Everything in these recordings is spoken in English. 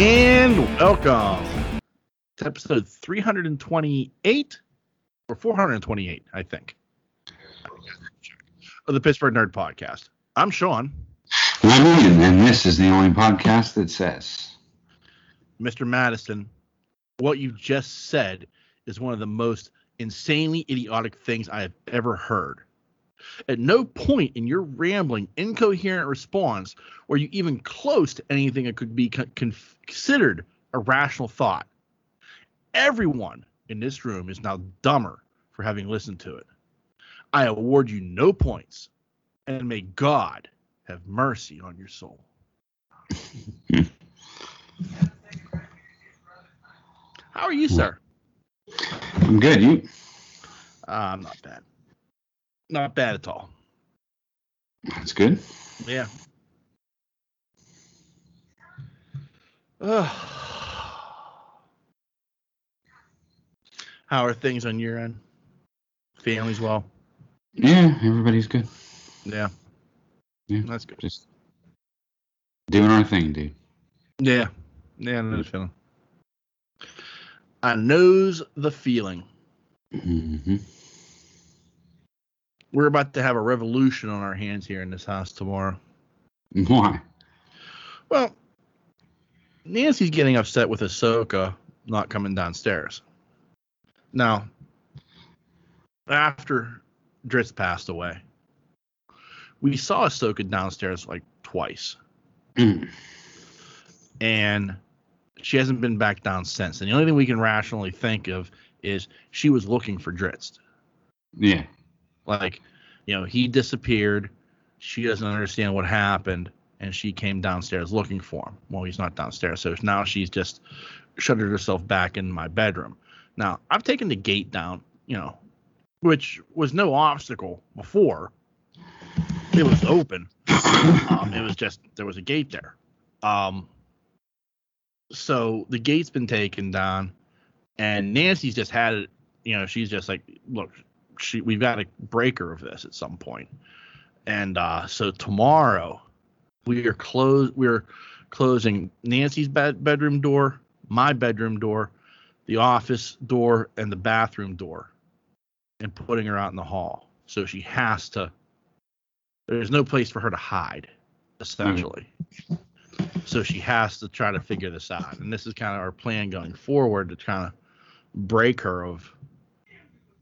And welcome to episode 328 or 428, I think, of the Pittsburgh Nerd Podcast. I'm Sean. I'm Ian, and this is the only podcast that says, Mr. Madison, what you just said is one of the most insanely idiotic things I have ever heard. At no point in your rambling, incoherent response were you even close to anything that could be con- considered a rational thought. Everyone in this room is now dumber for having listened to it. I award you no points, and may God have mercy on your soul. How are you, sir? I'm good. You? Uh, I'm not bad. Not bad at all. That's good. Yeah. How are things on your end? Family's well? Yeah, everybody's good. Yeah. Yeah. That's good. Just doing our thing, dude. Yeah. Yeah, I know the feeling. I knows the feeling. hmm We're about to have a revolution on our hands here in this house tomorrow. Why? Well, Nancy's getting upset with Ahsoka not coming downstairs. Now, after Dritz passed away, we saw Ahsoka downstairs like twice, Mm. and she hasn't been back down since. And the only thing we can rationally think of is she was looking for Dritz. Yeah. Like, you know, he disappeared. She doesn't understand what happened, and she came downstairs looking for him. Well, he's not downstairs, so now she's just shuttered herself back in my bedroom. Now, I've taken the gate down, you know, which was no obstacle before. It was open. Um, it was just there was a gate there. Um, so the gate's been taken down, and Nancy's just had it. You know, she's just like, look, she we've got to break her of this at some point. And uh, so tomorrow we are close we're closing Nancy's bed bedroom door, my bedroom door, the office door, and the bathroom door, and putting her out in the hall. So she has to there's no place for her to hide, essentially. So she has to try to figure this out. And this is kind of our plan going forward to kind of break her of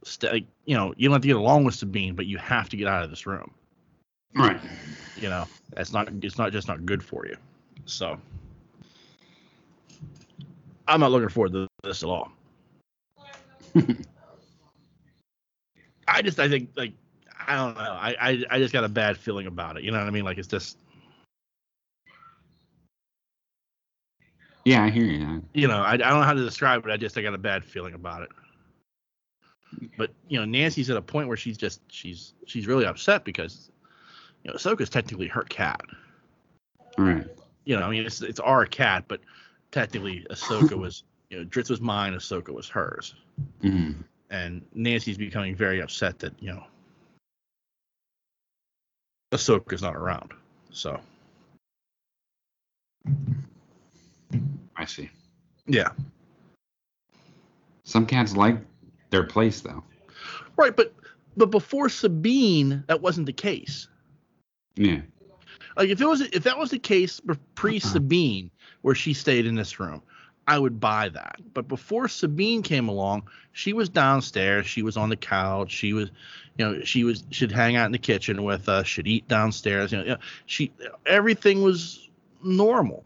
st- you know, you don't have to get along with Sabine, but you have to get out of this room. Right. You know, that's not it's not just not good for you. So I'm not looking forward to this at all. I just I think like I don't know. I, I I just got a bad feeling about it. You know what I mean? Like it's just Yeah, I hear you. you know, I, I don't know how to describe it. I just I got a bad feeling about it. But you know, Nancy's at a point where she's just she's she's really upset because you know Ahsoka's technically her cat. Right. You know, I mean it's it's our cat, but technically Ahsoka was you know Dritz was mine, Ahsoka was hers, hmm and Nancy's becoming very upset that you know Ahsoka's not around. So I see. yeah, Some cats like their place, though. right. But but before Sabine, that wasn't the case. Yeah. Like if it was if that was the case pre Sabine, where she stayed in this room, I would buy that. But before Sabine came along, she was downstairs. She was on the couch. She was, you know, she was should hang out in the kitchen with us. Should eat downstairs. You know, she everything was normal.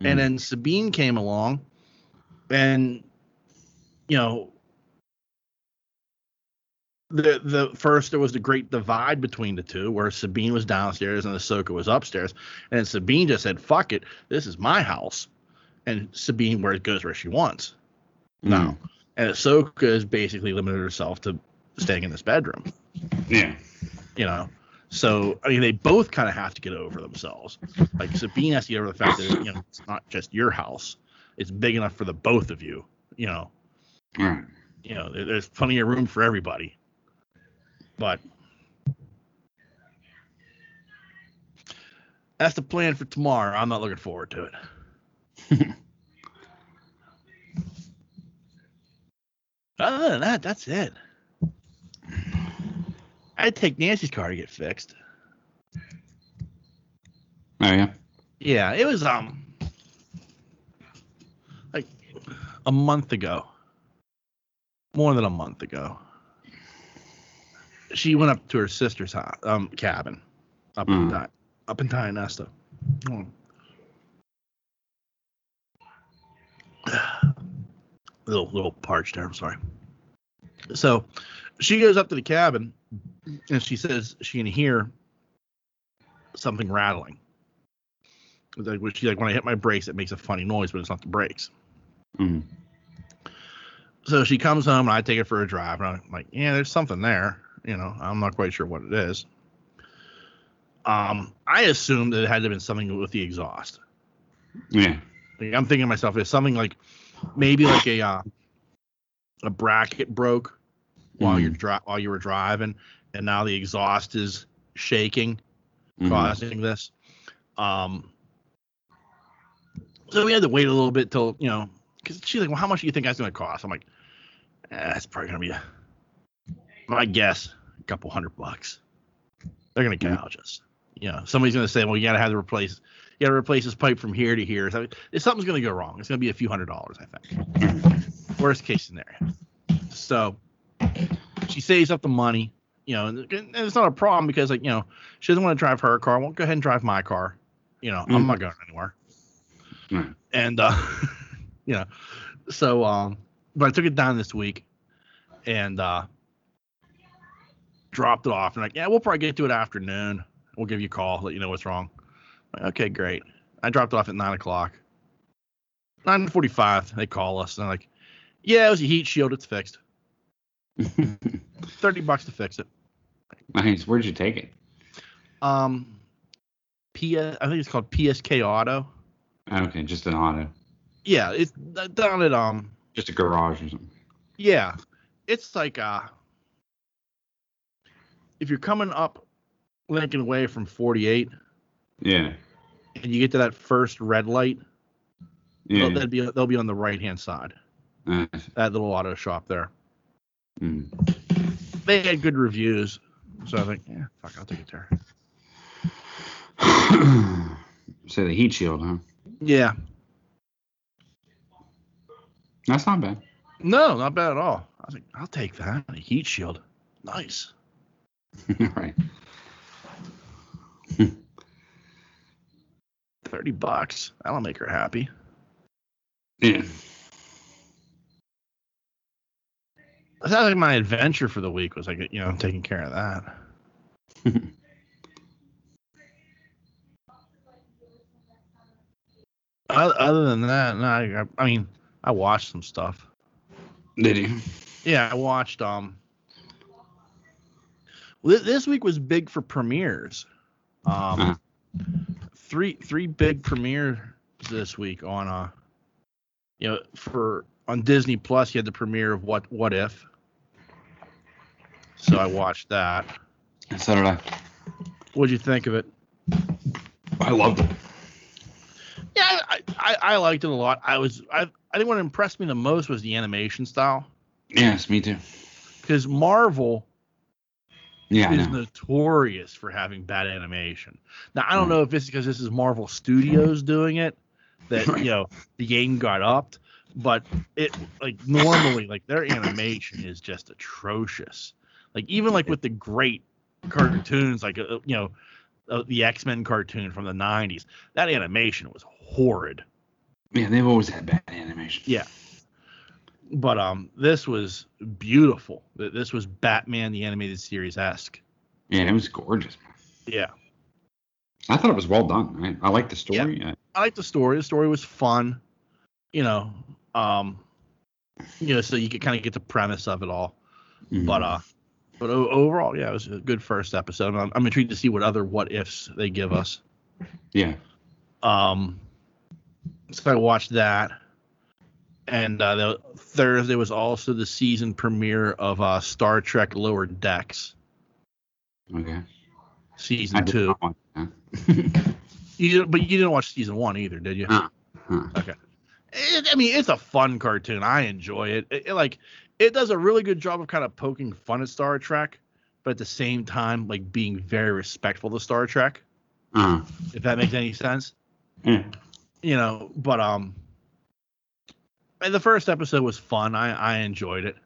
And Mm. then Sabine came along, and you know, the the first there was the great divide between the two, where Sabine was downstairs and Ahsoka was upstairs, and Sabine just said, "Fuck it, this is my house," and Sabine where it goes where she wants. Hmm. now. And Ahsoka has basically limited herself to staying in this bedroom. Yeah. You know, so I mean they both kind of have to get over themselves. Like Sabine has to get over the fact that you know it's not just your house; it's big enough for the both of you. You know, Right. you know, there's plenty of room for everybody. But that's the plan for tomorrow. I'm not looking forward to it. Other than that, that's it. I'd take Nancy's car to get fixed. Oh yeah. Yeah, it was um like a month ago. More than a month ago. She went up to her sister's house, um cabin up in Mm. Di- up in Tionesta. Hmm. little little parched there, I'm sorry. So she goes up to the cabin and she says she can hear something rattling. Like when she like when I hit my brakes, it makes a funny noise, but it's not the brakes. Mm. So she comes home and I take her for a drive, and I'm like, yeah, there's something there. You know, I'm not quite sure what it is. Um, I assumed that it had to have been something with the exhaust. Yeah. Like, I'm thinking to myself, it's something like maybe like a uh, a bracket broke while Mm. you're dri- while you were driving, and now the exhaust is shaking, Mhm. causing this. Um, so we had to wait a little bit till you know, because she's like, "Well, how much do you think that's going to cost?" I'm like, eh, "That's probably going to be a, my guess, a couple hundred bucks. They're going to Mhm. gouge us. You know, somebody's going to say, "Well, you got to have to replace, you got to replace this pipe from here to here." So if something's going to go wrong, it's going to be a few hundred dollars, I think. Worst case scenario. So she saves up the money, you know, and it's not a problem because like you know she doesn't want to drive her car. Won't go ahead and drive my car. You know, I'm Mhm. not going anywhere. Right. And uh, you know, so um, but I took it down this week, and uh, dropped it off. And like, yeah, we'll probably get to it afternoon. We'll give you a call, let you know what's wrong. Like, okay, great. I dropped it off at nine o'clock. Nine forty-five. They call us and they're like, yeah, it was a heat shield. It's fixed. Thirty bucks to fix it. nice. Where'd you take it? Um, P. I think it's called PSK Auto. Okay, just an auto, Yeah, it's down at um. just a garage or something. Yeah, it's like uh. If you're coming up Lincoln Way from 48 Yeah. and you get to that first red light, Yeah. they'll, be they'll be on the right hand side. Nice. That little auto shop there. Mm. They had good reviews, so I think, yeah, fuck, I'll take it there. so the heat shield, huh? Yeah, That's not bad. no, not bad at all. I was like, I'll take that. A heat shield, nice. right. Thirty bucks. That'll make her happy. Yeah. That sounds like my adventure for the week was like, you know, taking care of that. Other than that, no, I, I mean, I watched some stuff. Did you? Yeah, I watched. Um, this week was big for premieres. Um, Uh-huh. three three big premieres this week on uh, you know, for on Disney Plus, you had the premiere of What What If. So I watched that. So did I. What'd you think of it? I loved it. Yeah, I, I, I liked it a lot. I was I I think what impressed me the most was the animation style Yes, me too. because Marvel Yeah, is notorious for having bad animation. Now I don't Right. know if it's because this is Marvel Studios doing it that you know the game got upped, but it like normally like their animation is just atrocious. Like even like with the great cartoons like uh, you know uh, the X Men cartoon from the '90s, that animation was horrid. Yeah, they've always had bad animation. Yeah. But um, this was beautiful. This was Batman the animated series esque. Yeah, it was gorgeous. Yeah. I thought it was well done. I, I liked the story. I- I like the story. The story was fun. You know, um, you know, so you could kind of get the premise of it all. Mhm. But uh, but o- overall, yeah, it was a good first episode. I'm, I'm intrigued to see what other what ifs they give us. yeah, Um, so I watched that, and uh, the Thursday was also the season premiere of uh, Star Trek Lower Decks, okay. Season two. not watch that. You but you didn't watch season one either, did you? Huh. Huh. Okay. It, I mean, it's a fun cartoon. I enjoy it. It, it, like, it does a really good job of kind of poking fun at Star Trek, but at the same time, like being very respectful to Star Trek. Uh, If that makes any sense, yeah. you know. But um, the first episode was fun. I I enjoyed it.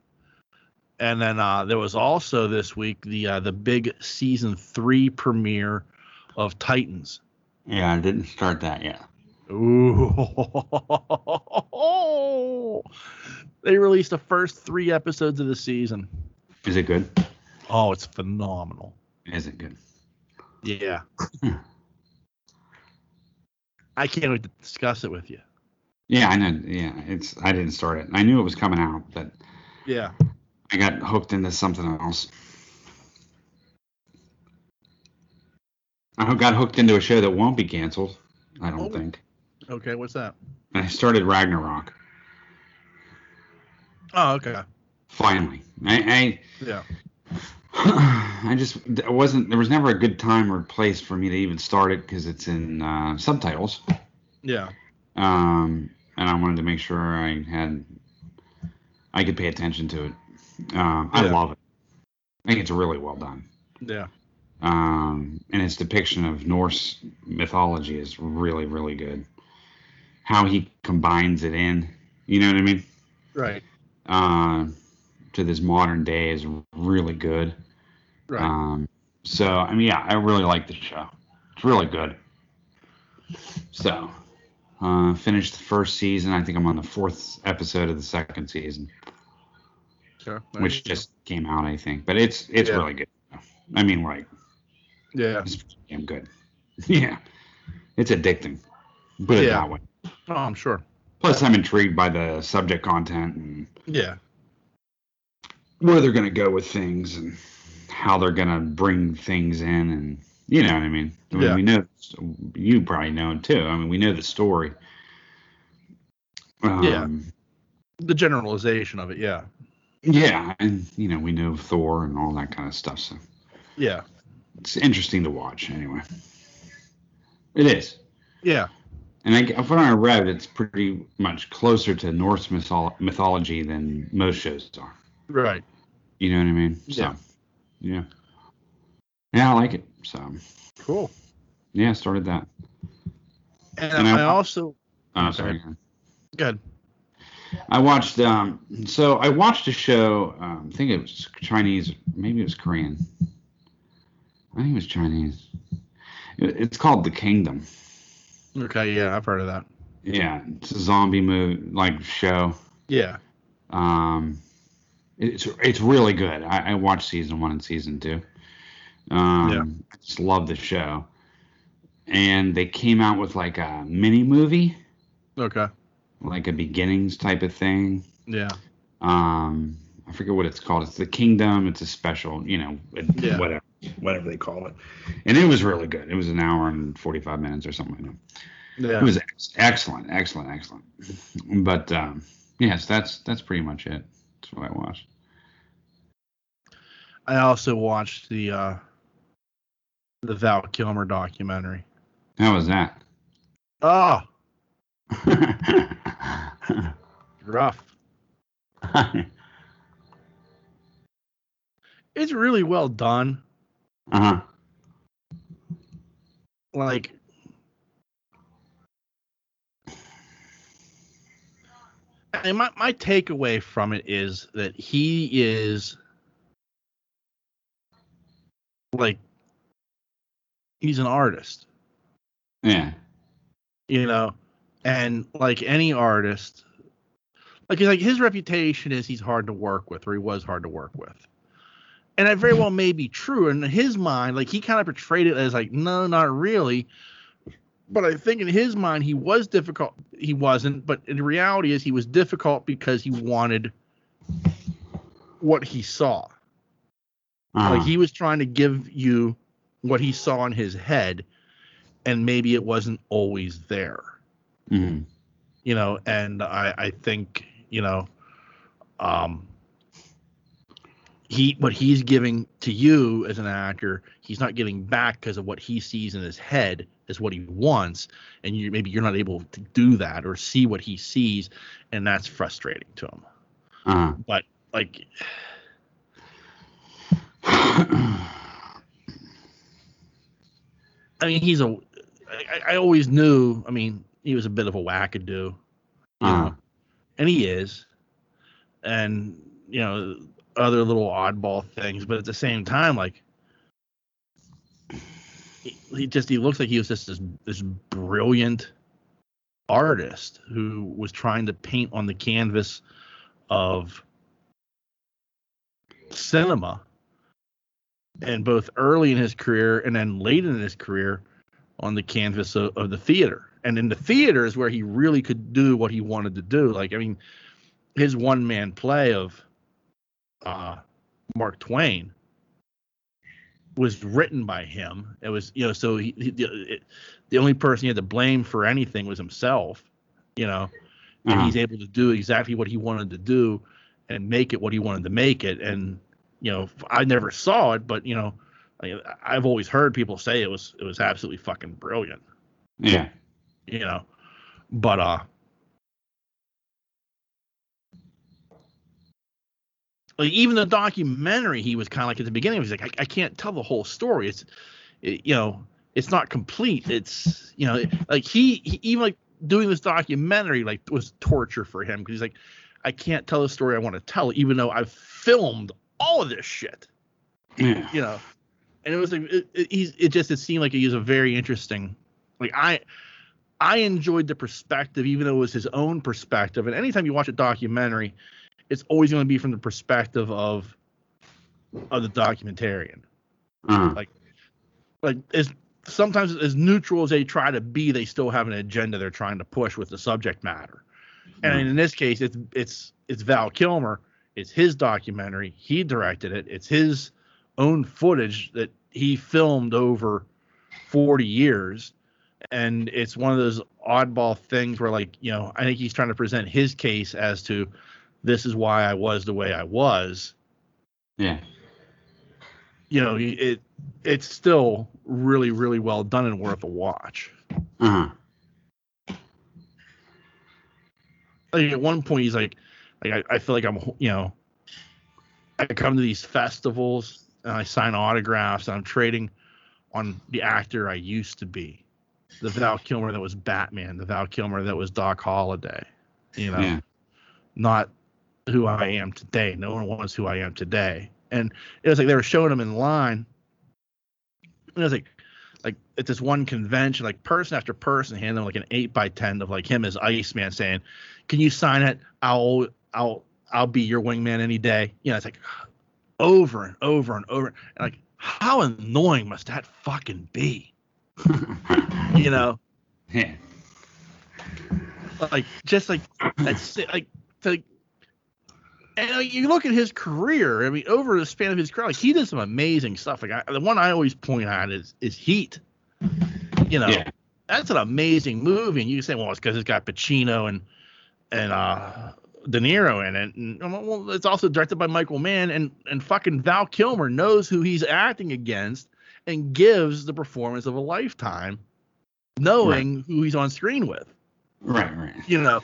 And then uh, there was also this week the uh, the big season three premiere of Titans. yeah, I didn't start that yet. Ooh. they released the first three episodes of the season. Is it good? Oh, it's phenomenal. Is it good? Yeah. I can't wait to discuss it with you. Yeah, I know. Yeah, it's. I didn't start it. I knew it was coming out, but Yeah. I got hooked into something else. I got hooked into a show that won't be canceled. I don't Oh. think. Okay, what's that? I started Ragnarok. Oh, okay. Finally, I, Yeah. I, I just it wasn't. There was never a good time or place for me to even start it because it's in uh, subtitles. Yeah. um, and I wanted to make sure I had I could pay attention to it. Um, I Yeah. love it. I think it's really well done. Yeah. Um, and its depiction of Norse mythology is really, really good. How he combines it in, you know what I mean, Right. uh, to this modern day is really good. Right. Um, so I mean, yeah, I really like the show. It's really good. So, uh, finished the first season. I think I'm on the fourth episode of the second season, sure. which just came out, I think. But it's it's Yeah. really good. I mean, like, Yeah. it's damn good. yeah, it's addicting. Put it Yeah. that way. Oh, I'm sure. Plus, I'm intrigued by the subject content and Yeah. where they're going to go with things and how they're going to bring things in and you know what I mean. I mean, Yeah. we know you probably know it too. I mean, we know the story. Um, Yeah. The generalization of it. Yeah. Yeah, and you know we know Thor and all that kind of stuff. So Yeah. it's interesting to watch anyway. It is. Yeah. And I, from what I read, it's pretty much closer to Norse mytholo- mythology than most shows are. Right. You know what I mean? Yeah. So, yeah. Yeah, I like it. So, Cool. yeah, started that. And, And I- I also Oh, Okay. sorry. good. I watched. Um, so I watched a show. Um, I think it was Chinese. Maybe it was Korean. I think it was Chinese. It, it's called The Kingdom. Okay. Yeah, I've heard of that. Yeah, it's a zombie movie like show. Yeah. Um, it's it's really good. I, I watched season one and season two. Um, Yeah. Just love the show. And they came out with like a mini movie, Okay. like a beginnings type of thing. Yeah. Um, I forget what it's called. It's the Kingdom. It's a special, you know, Yeah. whatever whatever they call it. And it was really good. It was an hour and forty five minutes or something like that. Yeah. It was ex- excellent, excellent, excellent. But um, yes, that's that's pretty much it. That's what I watched. I also watched the uh the Val Kilmer documentary. How was that? Oh, rough. It's really well done. uh-huh. Like and my, my takeaway from it is that he is like he's an artist. Yeah. you know? And like any artist like like his reputation is he's hard to work with or he was hard to work with. And that very well may be true. In his mind like he kind of portrayed it as like no not really. But i think in his mind he was difficult he wasn't. But in reality is he was difficult because he wanted what he saw. Uh-huh. like he was trying to give you what he saw in his head and maybe it wasn't always there Mhm. you know and i i think you know um he what he's giving to you as an actor he's not giving back because of what he sees in his head is what he wants and you maybe you're not able to do that or see what he sees and that's frustrating to him Uh-huh. but like I mean, he's a. I, I always knew. I mean, he was a bit of a wackadoo, you Uh, know, and he is, and you know, other little oddball things. But at the same time, like, he, he just he looks like he was just this this brilliant artist who was trying to paint on the canvas of cinema and both early in his career and then late in his career on the canvas of, of the theater. And in the theater is where he really could do what he wanted to do. Like, I mean, his one man play of uh, Mark Twain was written by him. It was, you know, so he, he it, the only person he had to blame for anything was himself, you know, and uh-huh. he's able to do exactly what he wanted to do and make it what he wanted to make it. And you know, I never saw it, but you know, I, I've always heard people say it was it was absolutely fucking brilliant, yeah. you know. But uh, like even the documentary, he was kind of like at the beginning, he was like, I, I can't tell the whole story. It's, it, you know, it's not complete. It's you know, like he, he even like doing this documentary like was torture for him because he's like, I can't tell the story I want to tell, even though I've filmed all of this shit, Yeah. you know. And it was like it, it, he's it just it seemed like he was a very interesting, like I. I enjoyed the perspective, even though it was his own perspective. And anytime you watch a documentary, it's always going to be from the perspective of of the documentarian. Uh-huh. Like as sometimes as neutral as they try to be, they still have an agenda they're trying to push with the subject matter. And Mhm. in this case, it's it's it's Val Kilmer. It's his documentary. He directed it. It's his own footage that he filmed over 40 years. And it's one of those oddball things where, like, you know, I think he's trying to present his case as to this is why I was the way I was. Yeah. You know, it it's still really, really well done and worth a watch. Uh-huh. like at one point he's like like I, I feel like i'm you know i come to these festivals and i sign autographs and i'm trading on the actor i used to be. The val kilmer that was batman the val kilmer that was doc holliday you know? Yeah. not who i am today. No one wants who i am today. And it was like they were showing him in line. And it was like like at this one convention, like person after person handing him like an eight by ten of like him as Iceman saying, Can you sign it? I'll I'll I'll be your wingman any day. You know, it's like over and over and over. And like, how annoying must that fucking be? You know? yeah. Like just like that's it, like to, like and like, you look at his career. I mean, over the span of his career, like he did some amazing stuff. Like I, the one I always point out is is Heat. You know, Yeah. that's an amazing movie, and you say, well, it's because it's got Pacino and and uh, De Niro in it, and um, well, it's also directed by Michael Mann, and and fucking Val Kilmer knows who he's acting against, and gives the performance of a lifetime, knowing who he's on screen with. Right, right. you know,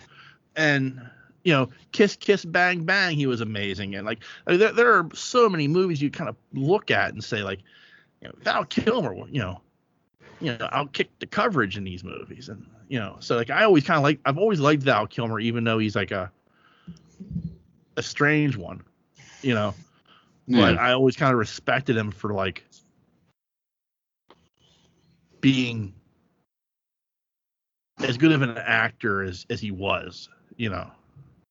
and you know, Kiss Kiss Bang Bang, he was amazing, and like I mean, there, there are so many movies you kind of look at and say like, you know, Val Kilmer, you know, you know, I'll kick the coverage in these movies, and you know, so like I always kind of like I've always liked Val Kilmer, even though he's like a a strange one, you know, but I always kind of respected him for like being as good of an actor as as he was, you know.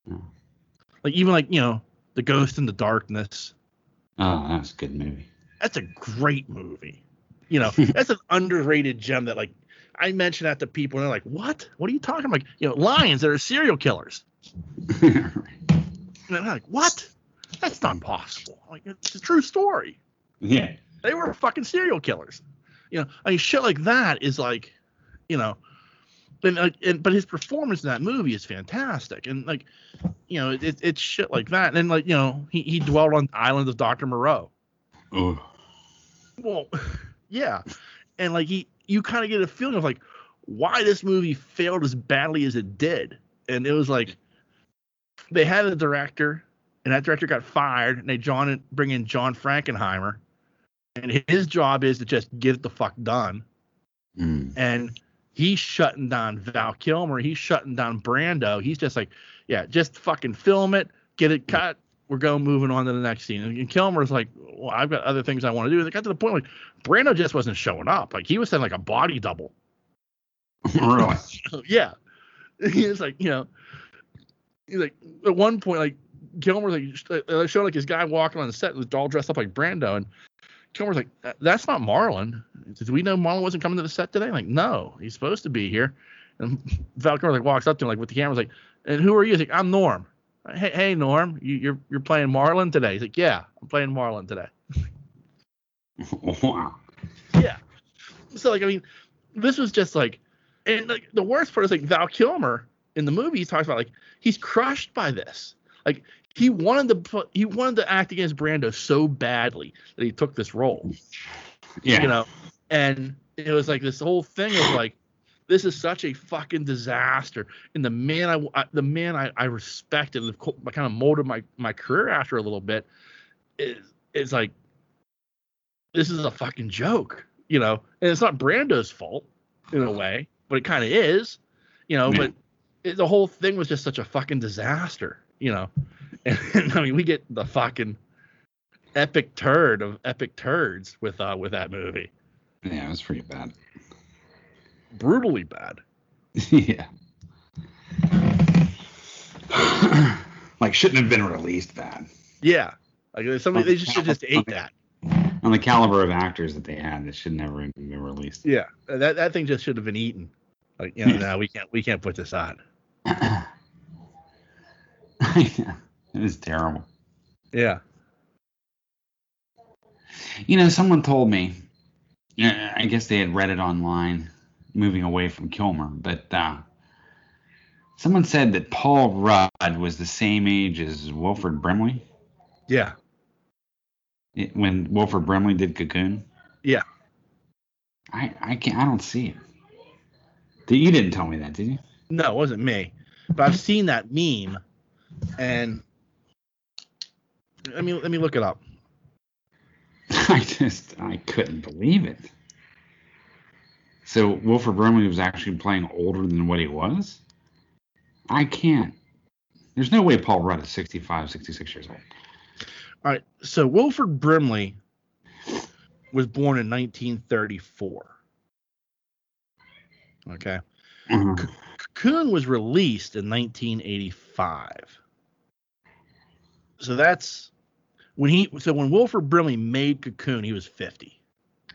Hmm. Like even like, you know, The Ghost in the Darkness. Oh, that's a good movie. That's a great movie. You know, that's an underrated gem that like I mention that to people and they're like, "What? What are you talking about?" Like, you know, lions that are serial killers. And I'm like, "What? That's not possible." Like it's a true story. yeah. They were fucking serial killers. You know, I mean, shit like that is like, you know, and, uh, and but his performance in that movie is fantastic, and like, you know, it, it's shit like that. And then like, you know, he he dwelled on the island of Doctor Moreau. Oh. Well, yeah, and like he, you kind of get a feeling of like why this movie failed as badly as it did, and it was like they had a director and that director got fired, and they John bring in John Frankenheimer, and his job is to just get it the fuck done. Mm. And he's shutting down Val Kilmer. He's shutting down Brando. He's just like, yeah, just fucking film it, get it cut. We're going moving on to the next scene. And Kilmer's like, well, I've got other things I want to do. And it got to the point like Brando just wasn't showing up. Like he was sending like a body double. really? yeah. He was like, you know, he's like at one point, like Kilmer's like uh, they showed like his guy walking on the set with all dressed up like Brando, and Kilmer's like, that's not Marlon. Did we know Marlon wasn't coming to the set today? Like, no, he's supposed to be here. And Val Kilmer like walks up to him like with the camera, like, and who are you? He's like, I'm Norm. Hey, hey Norm, you, you're you're playing Marlon today. He's like, yeah, I'm playing Marlon today. wow. Yeah. So like, I mean, this was just like, and like the worst part is like Val Kilmer in the movie he talks about like he's crushed by this. Like he wanted to put, he wanted to act against Brando so badly that he took this role. Yeah. You know, and it was like this whole thing of like this is such a fucking disaster. And the man I, I the man I, I respected, kind of molded my my career after a little bit, is is like this is a fucking joke, you know. And it's not Brando's fault in a way, but it kind of is, you know. But it, the whole thing was just such a fucking disaster, you know. And, and I mean, we get the fucking epic turd of epic turds with uh with that movie. Yeah, it was pretty bad. Brutally bad. yeah. like shouldn't have been released bad. Yeah. Like somebody they just should just ate that. On the caliber of actors that they had, it should never have been released. Yeah. That that thing just should have been eaten. Like, you know, no, we can't we can't put this on. it is terrible. Yeah. You know, someone told me, uh, I guess they had read it online, moving away from Kilmer, but uh, someone said that Paul Rudd was the same age as Wilford Brimley Yeah. it- when Wilford Brimley did Cocoon. Yeah. I I can't. I don't see it. Did- You didn't tell me that, did you? No, it wasn't me. But I've seen that meme and let me let me look it up. I just I couldn't believe it. So Wilford Brimley was actually playing older than what he was. I can't. There's no way Paul Rudd is 65, 66 years old. All right. So Wilford Brimley was born in 1934. Okay. Mm-hmm. Cocoon was released in 1985. So that's when he so when Wilford Brimley made Cocoon, he was 50.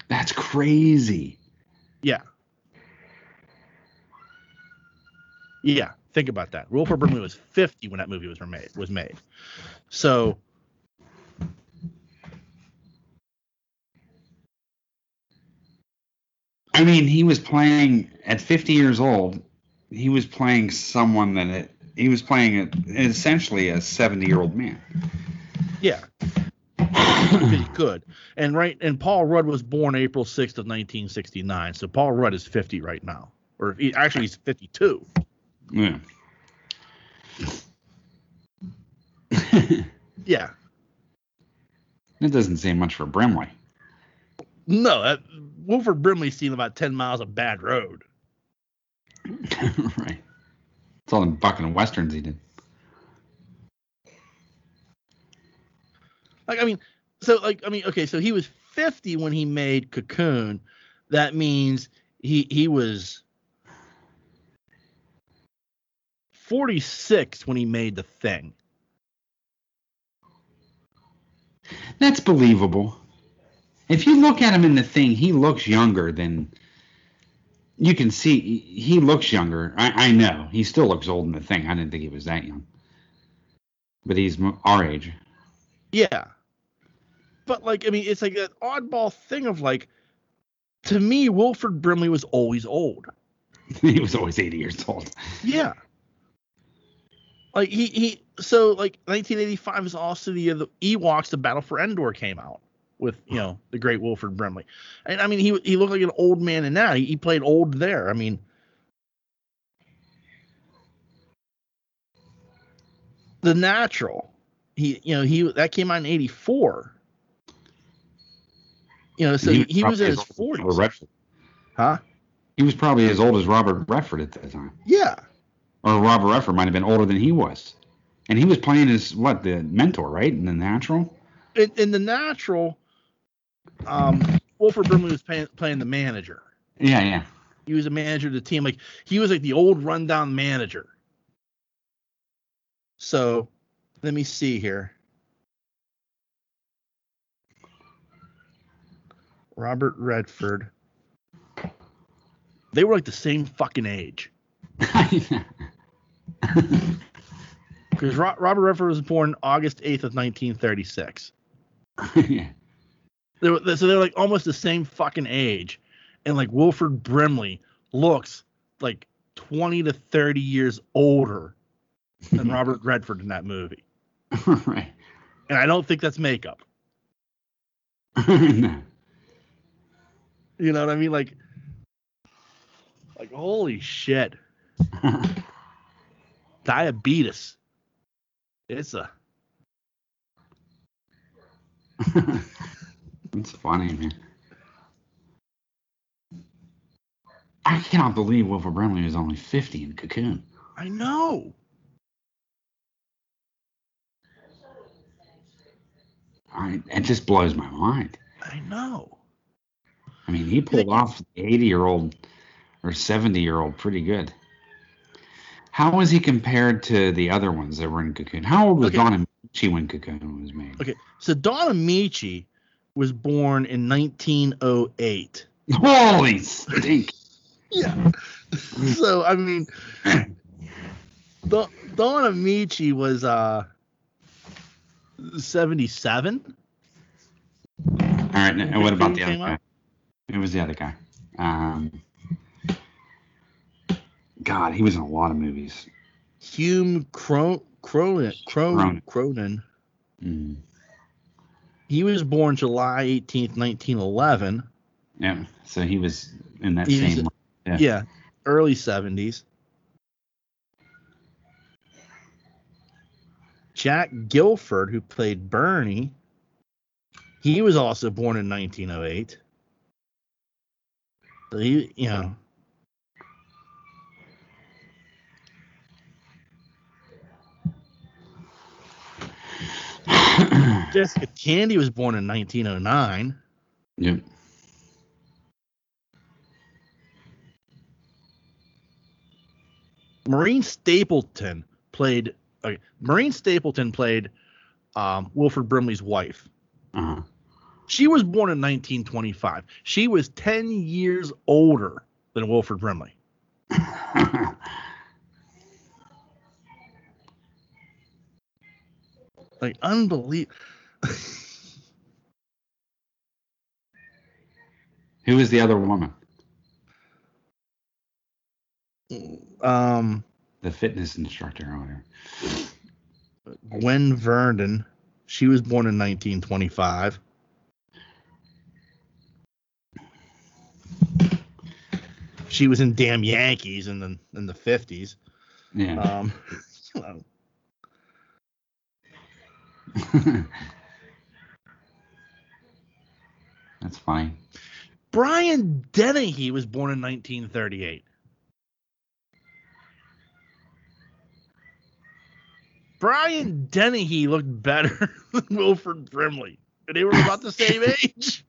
That's crazy. Yeah. Yeah, think about that. Wilford Brimley was 50 when that movie was made was made. So I mean, he was playing at 50 years old. He was playing someone that it, he was playing a, essentially a 70 year old man. yeah, he could. And right and Paul Rudd was born April 6th of 1969. So Paul Rudd is 50 right now. Or he, actually he's 52. Yeah. Yeah. That doesn't say much for Brimley. No, that, Wilford Brimley's seen about 10 miles of bad road. right. It's all them bucking westerns he did. Like I mean, so like I mean, okay, so he was 50 when he made Cocoon. That means he he was 46 when he made the thing. That's believable. If you look at him in the thing, he looks younger than. You can see he- looks younger. I, I know he still looks old in the thing. I didn't think he was that young, but he's our age. Yeah. But like I mean, it's like an oddball thing of like to me, Wilford Brimley was always old. he was always 80 years old. Yeah. Like he he so like 1985 is also the year the Ewoks the Battle for Endor came out with you know the great Wilford Brimley. And I mean he he looked like an old man in that. He, he played old there. I mean The Natural he you know he that came out in 84 you know so And he, was in his as old 40s Robert huh He was probably as old as Robert Redford at that time. yeah Or Robert Redford might have been older than he was. And he was playing as what, the mentor, right? In the natural? in, in the natural um Wilford Brimley was playing, playing the manager Yeah, yeah. he was a manager of the team like he was like the old rundown manager so let me see here robert redford they were like the same fucking age because Ro- robert redford was born august 8th of 1936 yeah. they were, so they're like almost the same fucking age and like wilford brimley looks like 20 to 30 years older than robert redford in that movie right. and i don't think that's makeup No. You know what i mean like like holy shit diabetes it's a it's funny, man. I cannot believe Wilford Brimley was only 50 in Cocoon. i know I, it just blows my mind. i know I mean, he pulled off the 80 year old or 70 year old pretty good. How was he compared to the other ones that were in Cocoon? How old was Okay. Don Ameche when Cocoon was made? okay so don ameche was born in 1908 Holy stink! Yeah. so I mean, Don, Don Ameche was uh 77. All right, and what about the other guy? Who was the other guy? Um, God, he was in a lot of movies. Hume Cron Cronyn Cronyn Cronyn. Mm, He was born July 18th, 1911. yeah, so he was in that He was- same. Yeah. Yeah, early 70s. Jack Gilford, who played Bernie, he was also born in 1908. So he, you know, Jessica Tandy was born in 1909. yep. Maureen Stapleton played. Okay, Maureen Stapleton played um, Wilford Brimley's wife. Uh-huh. She was born in 1925. She was 10 years older than Wilford Brimley. Like unbelievable. Who was the other woman? um, The fitness instructor or whatever. Gwen Verdon. She was born in 1925. She was in Damn Yankees in the in the 50s. Yeah. Um, you know, That's funny. Brian Dennehy was born in 1938. Brian Dennehy looked better than Wilford Brimley. And they were about the same age.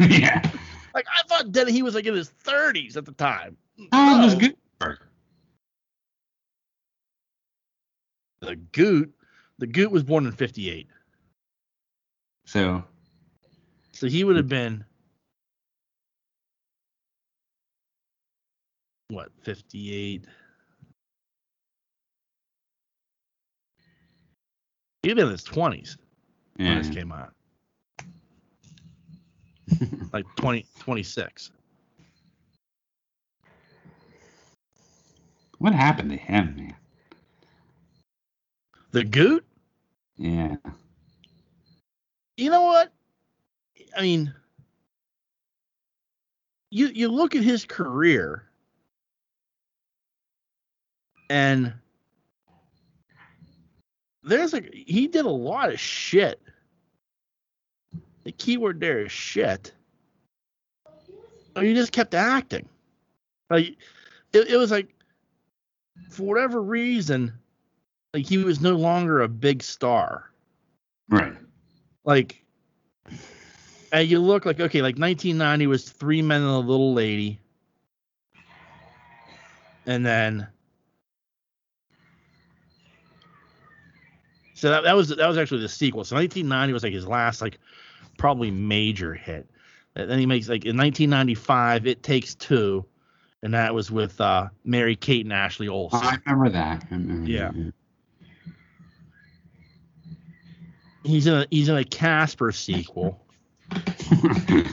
yeah. Like I thought that he was like in his 30s at the time. How old was. Guttenberg? The Goot, the Goot was born in 58. So So he would have hmm. been what, 58? He'd been in his 20s when this came out. Like 20, 26. what happened to him, man? The Goot? Yeah. You know what? I mean, you you look at his career and there's like he did a lot of shit. The keyword there is shit. Oh, but he just kept acting. Like it, it was like for whatever reason, like he was no longer a big star. Right. Like and you look like okay, like 1990 was Three Men and a Little Lady, and then so that, that was that was actually the sequel. So 1990 was like his last like probably major hit. And then he makes like in 1995, It Takes Two, and that was with uh, Mary Kate and Ashley Olsen. I remember that. I remember Yeah. that. He's in a he's in a Casper sequel. in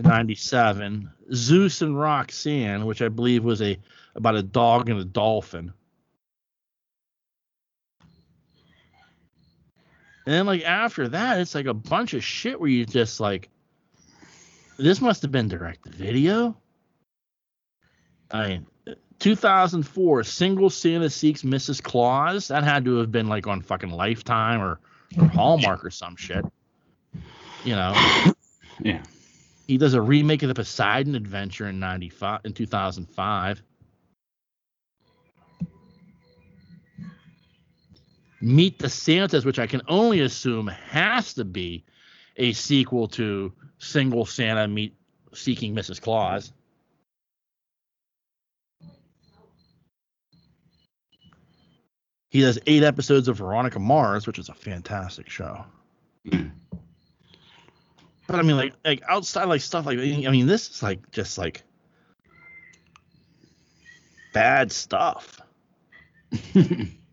97 zeus and roxanne which i believe was a about a dog and a dolphin and then like after that it's like a bunch of shit where you just like this must have been direct to video i mean 2004 single santa seeks mrs claus that had to have been like on fucking lifetime or, or hallmark or some shit you know yeah. he does a remake of the Poseidon Adventure in '95 in 2005. Meet the Santas, which I can only assume has to be a sequel to Single Santa Meet Seeking Mrs. Claus. He does eight episodes of Veronica Mars, which is a fantastic show. But I mean, like, like outside, like stuff like, I mean, this is like just like bad stuff.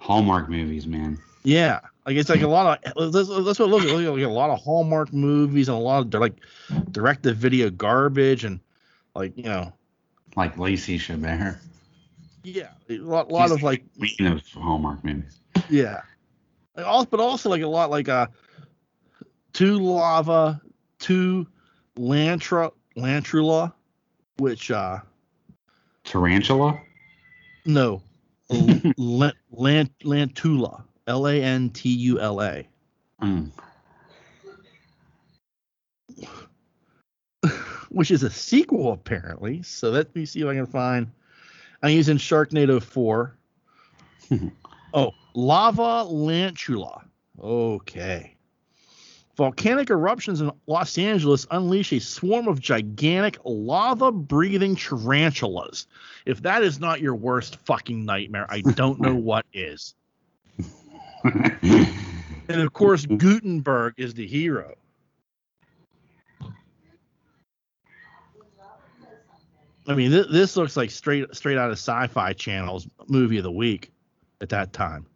Hallmark movies, man. Yeah, like it's like a lot of that's, that's what it looks like. like a lot of Hallmark movies and a lot of like direct to video garbage and like you know, Like Lacey Chabert. yeah, a lot, lot of like queen of Hallmark movies. yeah, like, also, but also like a lot like uh, two lava, two lantra lantrula, which uh Tarantula? no, Lan- Lan- lantula, L A N T U L A. Mm. which is a sequel apparently. So let me see if I can find. I'm using Sharknado 4. oh, Lava Lantula. Okay. Volcanic eruptions in Los Angeles unleash a swarm of gigantic lava breathing tarantulas. If that is not your worst fucking nightmare, I don't know what is. And of course, Guttenberg is the hero. I mean, this, this looks like straight straight out of Sci-Fi Channel's movie of the week at that time.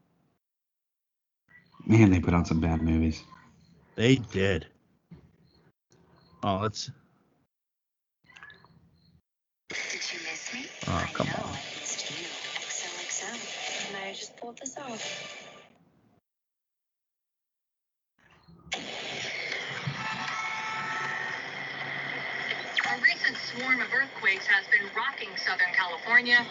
Man, they put out some bad movies. They did. Oh, let's. Did you miss me? Oh, I come know, on. I missed you. XOXO. And I just pulled this off. A recent swarm of earthquakes has been rocking Southern California.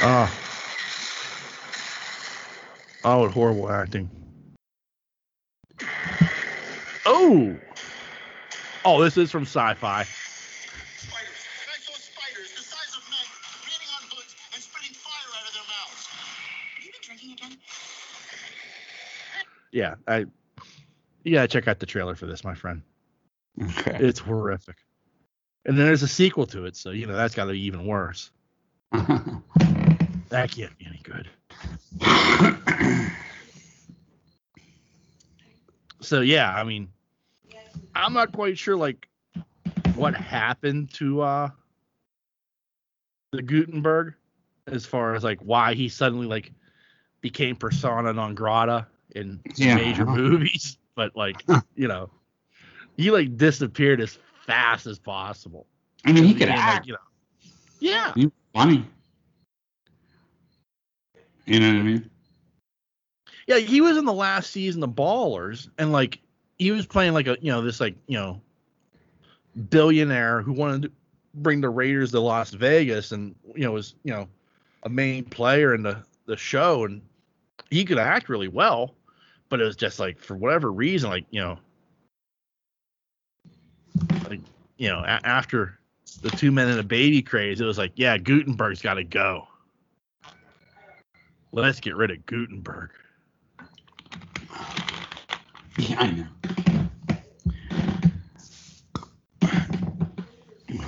Oh. Oh, what horrible acting. Oh. Oh, this is from Sci-Fi. Spiders. I saw spiders the size of men landing on hoods and spitting fire out of their mouths. Have you been drinking again? Yeah, I. You gotta check out the trailer for this, my friend. Okay. It's horrific. And then there's a sequel to it, so you know that's got to be even worse. That can't be any good. So yeah, I mean, I'm not quite sure like what happened to uh the Guttenberg as far as like why he suddenly like became persona non grata in Yeah. major movies, but like you know, he like disappeared as fast as possible. I mean, he could like, act. you know, yeah, He funny. You know what I mean? Yeah, he was in the last season of Ballers, and like he was playing like a you know this like you know billionaire who wanted to bring the Raiders to Las Vegas and you know was you know a main player in the the show and he could act really well, but it was just like for whatever reason like you know like you know a- after the two men and a baby craze it was like yeah Guttenberg's got to go. Let's get rid of Guttenberg. Yeah, I know.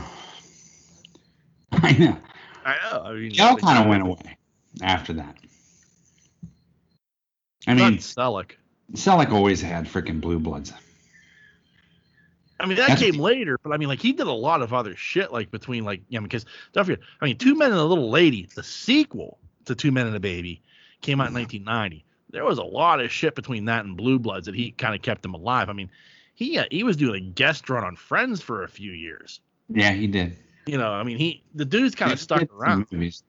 I know. I know. I mean, kind of went away after that. I mean, Selleck. Selleck always had freaking blue bloods. I mean, that That's- came later, but I mean, like he did a lot of other shit, like between like yeah, because don't forget, I mean, Two Men and a Little Lady, the sequel to Two Men and a Baby, came out in 1990. There was a lot of shit between that and Blue Bloods that he kind of kept him alive. I mean, he uh, he was doing a guest run on Friends for a few years. Yeah, he did. You know, I mean, he the dude's kind of stuck around. Movies.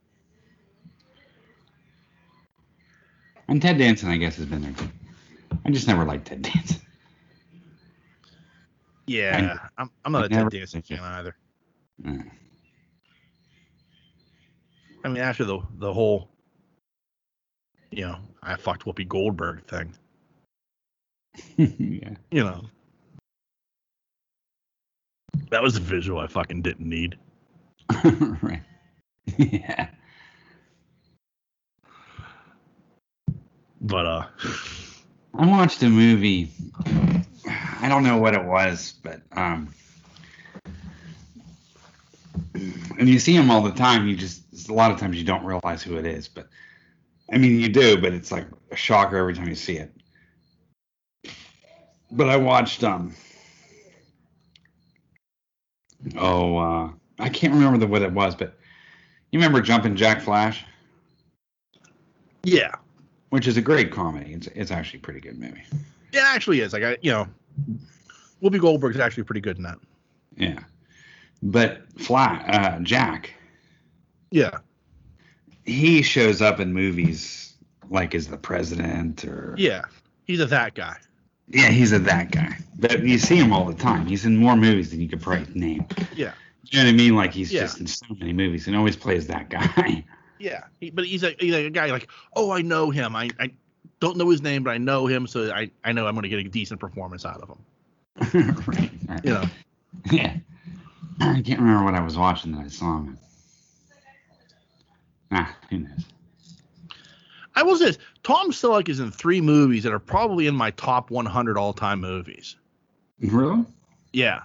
And Ted Danson, I guess, has been there too. I just never liked Ted Danson. Yeah, I'm I'm not a Ted Danson fan either. I mean, after the the whole, you know, I fucked Whoopi Goldberg thing. yeah. you know. That was a visual I fucking didn't need. right. Yeah. But uh I watched a movie. I don't know what it was, but um, and you see him all the time. You just a lot of times you don't realize who it is, but I mean you do, but it's like a shocker every time you see it. But I watched um. Oh, uh, I can't remember the, what it was, but you remember Jumping Jack Flash, yeah. which is a great comedy. It's it's actually pretty good movie. It actually is. Like I you know Whoopi Goldberg's actually pretty good in that. Yeah. But Flat uh, Jack, Yeah. he shows up in movies like as the president or Yeah. He's a that guy. yeah, he's a that guy. But you see him all the time. He's in more movies than you could probably name. Yeah. You know what I mean? Like he's Yeah. just in so many movies and always plays that guy. Yeah. He, but he's like, he's like a guy like, oh, I know him. I, I don't know his name, but I know him, so I, I know I'm going to get a decent performance out of him. right. right. You know. Yeah. I can't remember what I was watching that I saw him. Ah, who knows? I will say this: Tom Selleck is in three movies that are probably in my top 100 all-time movies. Really? Yeah,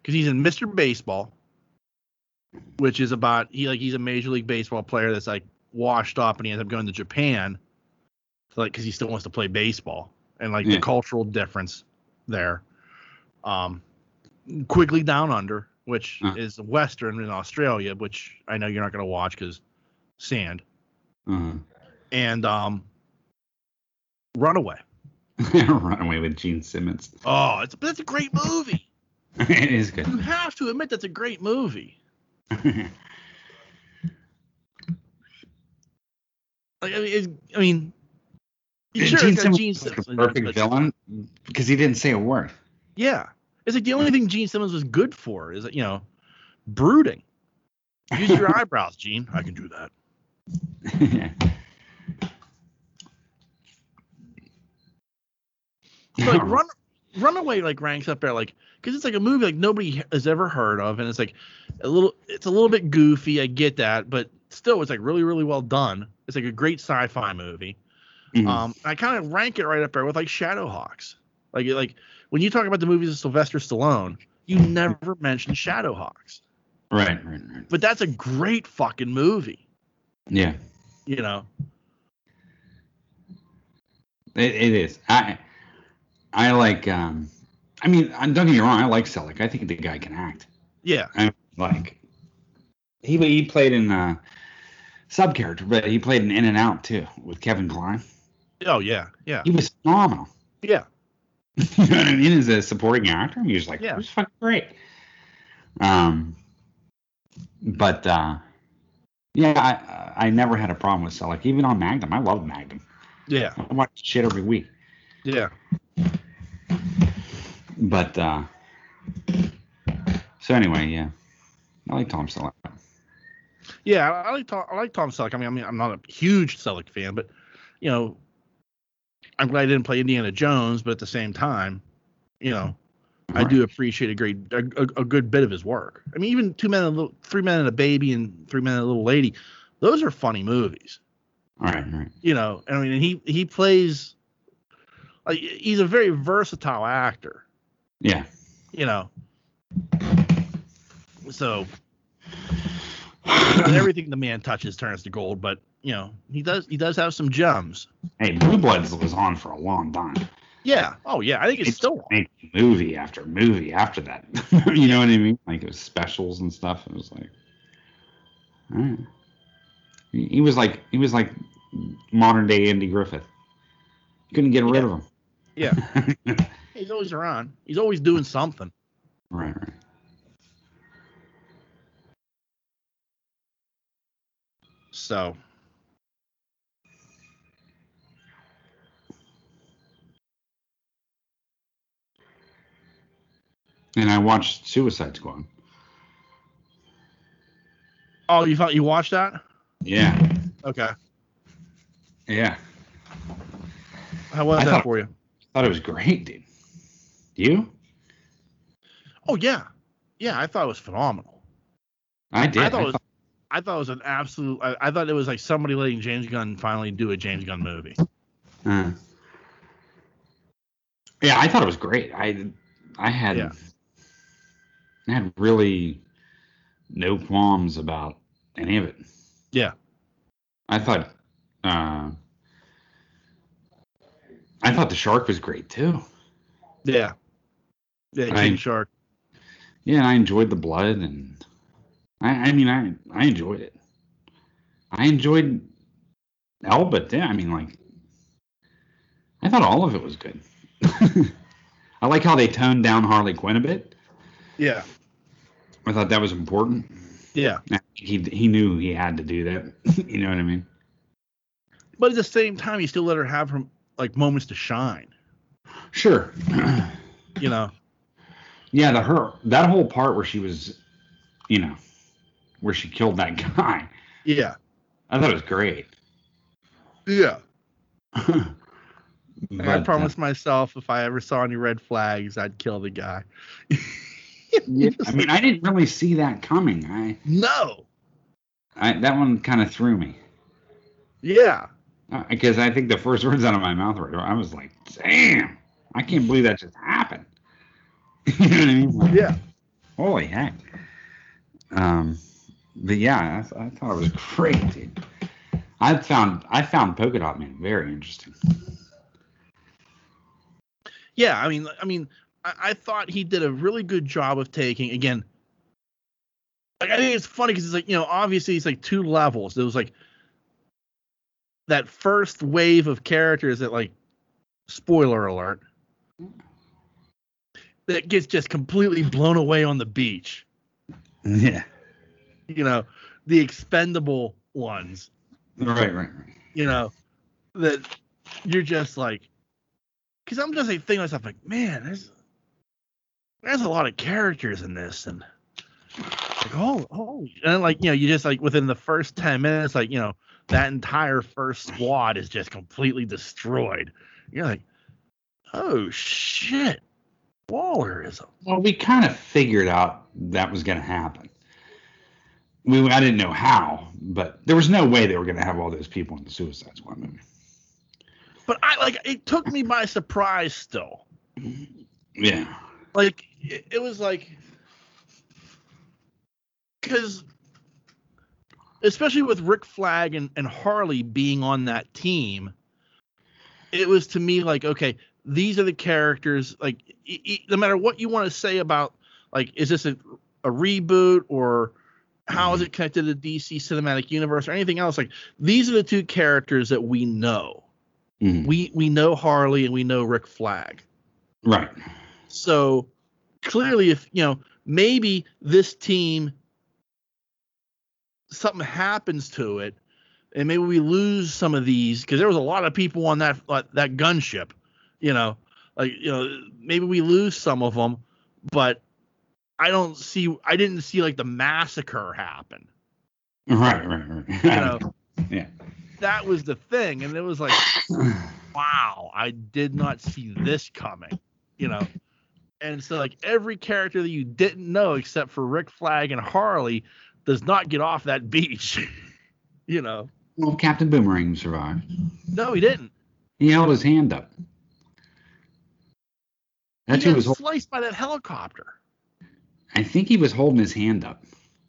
because he's in Mr. Baseball, which is about he like he's a major league baseball player that's like washed up and he ends up going to Japan, so, like because he still wants to play baseball and like Yeah. the cultural difference there. Um, Quigley Down Under, which Uh. is western in Australia, which I know you're not going to watch because sand, Uh-huh. and um, Runaway. Runaway with Gene Simmons. Oh, it's it's a great movie. it is good. You have to admit that's a great movie. Like, I mean, it's, I mean, sure, Gene Simmons Gene Simmons, perfect villain because he didn't say a word. Yeah, it's like the only thing Gene Simmons was good for is it, you know, brooding. Use your eyebrows, Gene. I can do that. Like, Run Runaway like ranks up there like because it's like a movie like nobody has ever heard of, and it's like a little it's a little bit goofy. I get that, but still, it's like really really well done. It's like a great sci-fi movie. Mhm. Um, I kind of rank it right up there with like Shadowhawks. Like like when you talk about the movies of Sylvester Stallone, you never mention Shadowhawks, right, right, right. but that's a great fucking movie. Yeah, You know? it, it is. I I like. um I mean, uh, don't get me wrong. I like Selleck. I think the guy can act. Yeah, I like. He he played in uh sub character, but he played in In and Out too with Kevin Kline. oh yeah, yeah, He was phenomenal. yeah. you know what I mean? As a supporting actor, he was like, Yeah. was fucking great. Um, but uh, yeah, I I never had a problem with Selleck, even on Magnum. I love Magnum. Yeah, I watch shit every week. yeah. But uh, So anyway, yeah, I like Tom Selleck. Yeah, I, I like Tom, I like Tom Selleck. I mean, I mean, I'm not a huge Selleck fan, but you know, I'm glad I didn't play Indiana Jones. But at the same time, you know, I do appreciate a great, a, a, a good bit of his work. I mean, even Two Men and a Little, Three Men and a Baby, and Three Men and a Little Lady, those are funny movies. All right, right. You know, I mean, and he he plays like he's a very versatile actor. Yeah. You know, so everything the man touches turns to gold, but you know, he does he does have some gems. Hey, Blue Bloods was on for a long time. Yeah. Oh yeah. I think it's, It's still on. movie after movie after that. you know what I mean? Like it was specials and stuff. It was like, right. He, was like he was like modern day Andy Griffith. You couldn't get rid Yeah. of him. Yeah. He's always around. He's always doing something. right, right. So And I watched Suicide Squad. Oh, you thought you watched that? Yeah, Okay. yeah. How was I that thought- for you? Thought it was great, dude. You? Oh yeah. Yeah, I thought it was phenomenal. I did. I I thought it was thought- I thought it was an absolute I, I thought it was like somebody letting James Gunn finally do a James Gunn movie. Uh, yeah, I thought it was great. I I had Yeah. I had really no qualms about any of it. Yeah. I thought uh, I thought the shark was great too. Yeah. Yeah, I- Shark. Yeah, and I enjoyed the blood and I I mean I I enjoyed it. I enjoyed Elba too. I mean like I thought all of it was good. I like how they toned down Harley Quinn a bit. Yeah. I thought that was important. Yeah. He he knew he had to do that. you know what I mean? But at the same time, you still let her have her like moments to shine. Sure. You know. yeah, the her that whole part where she was, you know, where she killed that guy. Yeah. I thought it was great. Yeah. But, I uh, promised myself if I ever saw any red flags, I'd kill the guy. yeah, I mean, I didn't really see that coming. I, no. I that one kind of threw me Yeah. because I think the first words out of my mouth were, I was like, "Damn, I can't believe that just happened." you know what I mean? Like, Yeah. Holy heck. Um, but yeah, I, th- I thought it was great, dude. I found I found Polka Dot Man very interesting. Yeah. I mean, I mean, I, I thought he did a really good job of taking again. Like, I think it's funny because it's like you know, obviously it's like two levels. There was like that first wave of characters that like, spoiler alert, that gets just completely blown away on the beach. Yeah. You know, the expendable ones. Right, right, right. you know, that you're just like, because I'm just like thinking myself, like, man, there's there's a lot of characters in this, and like, oh, oh, and like, you know, you just like within the first ten minutes, like, you know, that entire first squad is just completely destroyed. You're like, oh shit, Waller is a Well, we kind of figured out that was going to happen. We, I didn't know how, but there was no way they were going to have all those people in the Suicide Squad movie. but I like it took me by surprise still. Yeah. like it, it was like because especially with Rick Flag and, and Harley being on that team, it was to me like okay, these are the characters. Like e- e- no matter what you want to say about like is this a, a reboot or how is it connected to the DC cinematic universe or anything else? Like these are the two characters that we know. Mhm. We we know Harley and we know Rick Flag. Right. So clearly, if you know, maybe this team something happens to it, and maybe we lose some of these because there was a lot of people on that uh, that gunship. You know, like you know, maybe we lose some of them, but I don't see I didn't see like the massacre happen. Right, right, right. You know, yeah. that was the thing, and it was like, wow, I did not see this coming. You know, and so like every character that you didn't know except for Rick Flag and Harley does not get off that beach. you know, Well, Captain Boomerang survived. no, he didn't. He held his hand up. That's he who was. sliced by that helicopter. I think he was holding his hand up.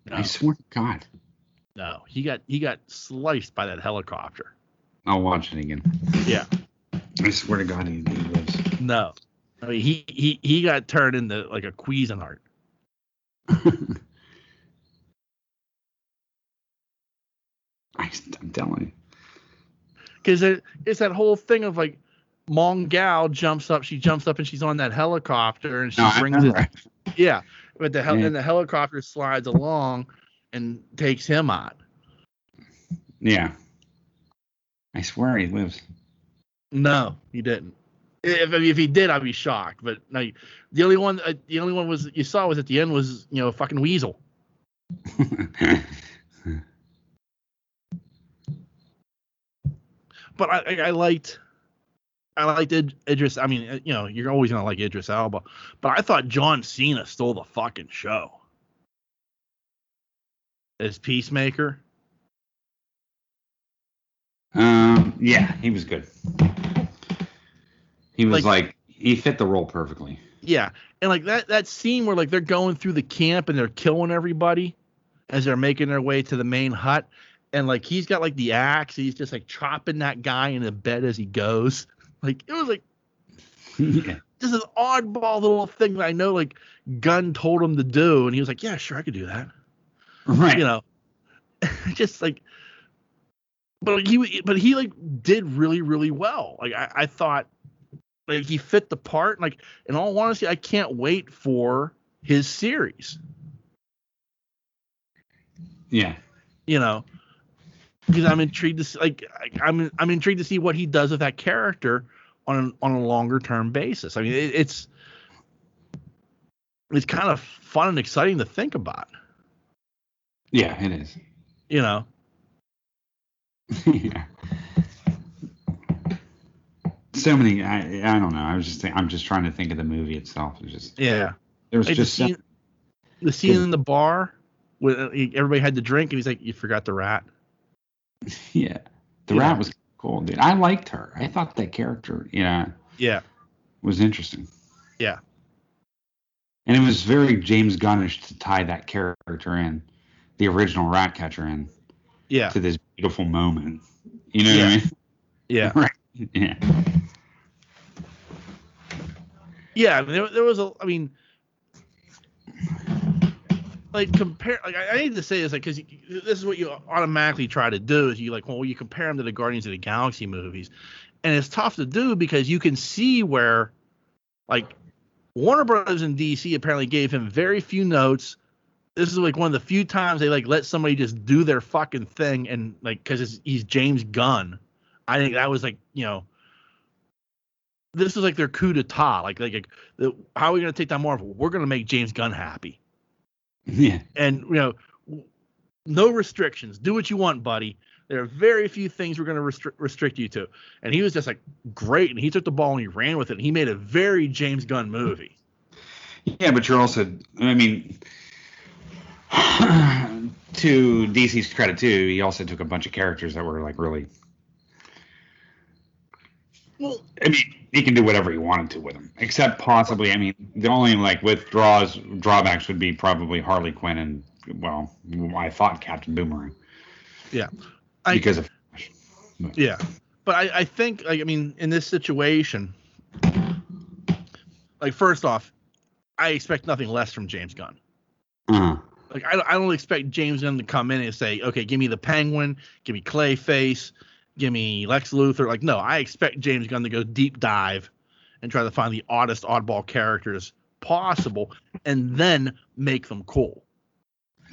No, I swear to God. no, he got he got sliced by that helicopter. I'll watch it again. Yeah, I swear to God, he, he lives. no, I mean he he he got turned into like a Cuisinart. I, I'm telling you. because it, it's that whole thing of like Mongal jumps up, she jumps up and she's on that helicopter and she No, brings it. Yeah, but the hel- Yeah. and the helicopter slides along and takes him out. Yeah. I swear he lives. No, he didn't. If I mean, if he did, I'd be shocked. But no, the only one, uh, the only one was you saw was at the end was you know fucking Weasel. But I, I, I liked, I liked Id- Idris. I mean, uh, you know, you're always gonna like Idris Elba, but I thought John Cena stole the fucking show as Peacemaker. um, yeah, he was good. He was Like- like, he fit the role perfectly. Yeah, and like that that scene where like they're going through the camp and they're killing everybody as they're making their way to the main hut, and like he's got like the axe, he's just like chopping that guy in the bed as he goes. Like it was like yeah. just an oddball little thing that I know like Gunn told him to do, and he was like, yeah, sure, I could do that. Right. You know, just like, but he but he like did really really well. Like I, I thought, like he fit the part. Like in all honesty, I can't wait for his series. Yeah. You know, because I'm intrigued to see, like I'm I'm intrigued to see what he does with that character on an, on a longer term basis. I mean, it, it's it's kind of fun and exciting to think about. Yeah, it is. You know, yeah. So many. I I don't know. I was just think, I'm just trying to think of the movie itself. It just yeah. there was Like just the scene, the scene in the bar when uh, everybody had to drink and he's like, "You forgot the rat." yeah. The Yeah. rat was cool, dude. I liked her. I thought that character, yeah, Yeah, was interesting. Yeah. And it was very James Gunnish to tie that character in, the original rat catcher in, yeah, to this beautiful moment. You know Yeah. what I mean? yeah, Right. Yeah. Yeah. I mean, there, there was a. I mean, like compare. Like I, I need to say this, like, because this is what you automatically try to do is you like, well, you compare them to the Guardians of the Galaxy movies, and it's tough to do because you can see where, like, Warner Brothers and DC apparently gave him very few notes. This is like one of the few times they like let somebody just do their fucking thing and like because he's James Gunn. I think that was like you know. This is like their coup d'état. Like, like, like the, how are we going to take down Marvel? We're going to make James Gunn happy, Yeah. and you know, no restrictions. Do what you want, buddy. There are very few things we're going to restrict restrict you to. And he was just like great, and he took the ball and he ran with it. And he made a very James Gunn movie. Yeah, but you're also, I mean, to DC's credit too, he also took a bunch of characters that were like really. Well, I mean, he can do whatever he wanted to with them, except possibly. I mean, the only like withdraws drawbacks would be probably Harley Quinn and well, I thought Captain Boomerang I, because of Yeah, but I, I think like I mean in this situation, like first off, I expect nothing less from James Gunn. uh, Like I, don't- I don't expect James Gunn to come in and say, okay, give me the Penguin, give me Clayface, give me Lex Luthor. Like no, I expect James Gunn to go deep dive and try to find the oddest oddball characters possible and then make them cool.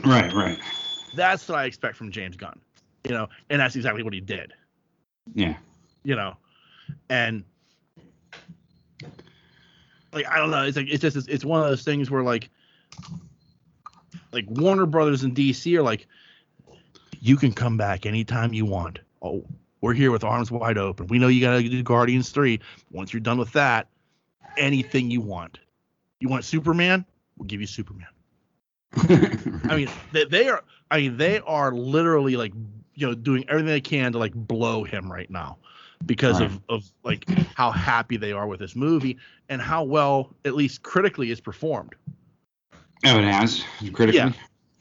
right, right, That's what I expect from James Gunn. You know, and that's exactly what he did. yeah, you know, and like I don't know, it's like it's just it's one of those things where like like Warner Brothers and DC are like, you can come back anytime you want. Oh, we're here with arms wide open. We know you got to do Guardians 3. Once you're done with that, anything you want. You want Superman? We'll give you Superman. I mean, they, they are. I mean, they are literally like, you know, doing everything they can to like blow him right now, because Right. of of like how happy they are with this movie and how well, at least critically, it's performed. oh, it has critically. Yeah.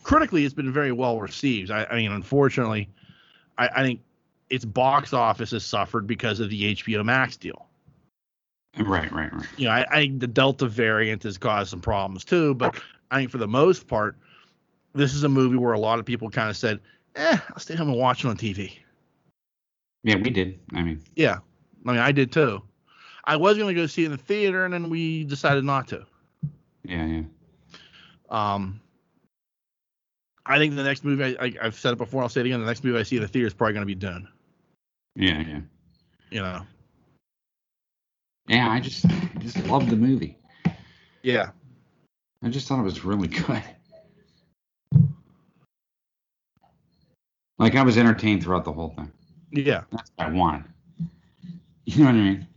Critically, it's been very well received. I, I mean, unfortunately, I, I think its box office has suffered because of the HBO Max deal. Right, right, right. you know, I, I think the Delta variant has caused some problems too, but I think for the most part, this is a movie where a lot of people kind of said, eh, I'll stay home and watch it on TV. Yeah, we did. I mean, Yeah. I mean, I did too. I was going to go see it in the theater and then we decided not to. yeah, yeah. Um, I think the next movie, I, I, I've said it before, I'll say it again, the next movie I see in the theater is probably going to be Dune. Yeah, yeah. You know? Yeah, I just I just loved the movie. Yeah. I just thought it was really good. Like I was entertained throughout the whole thing. Yeah. That's what I wanted. You know what I mean?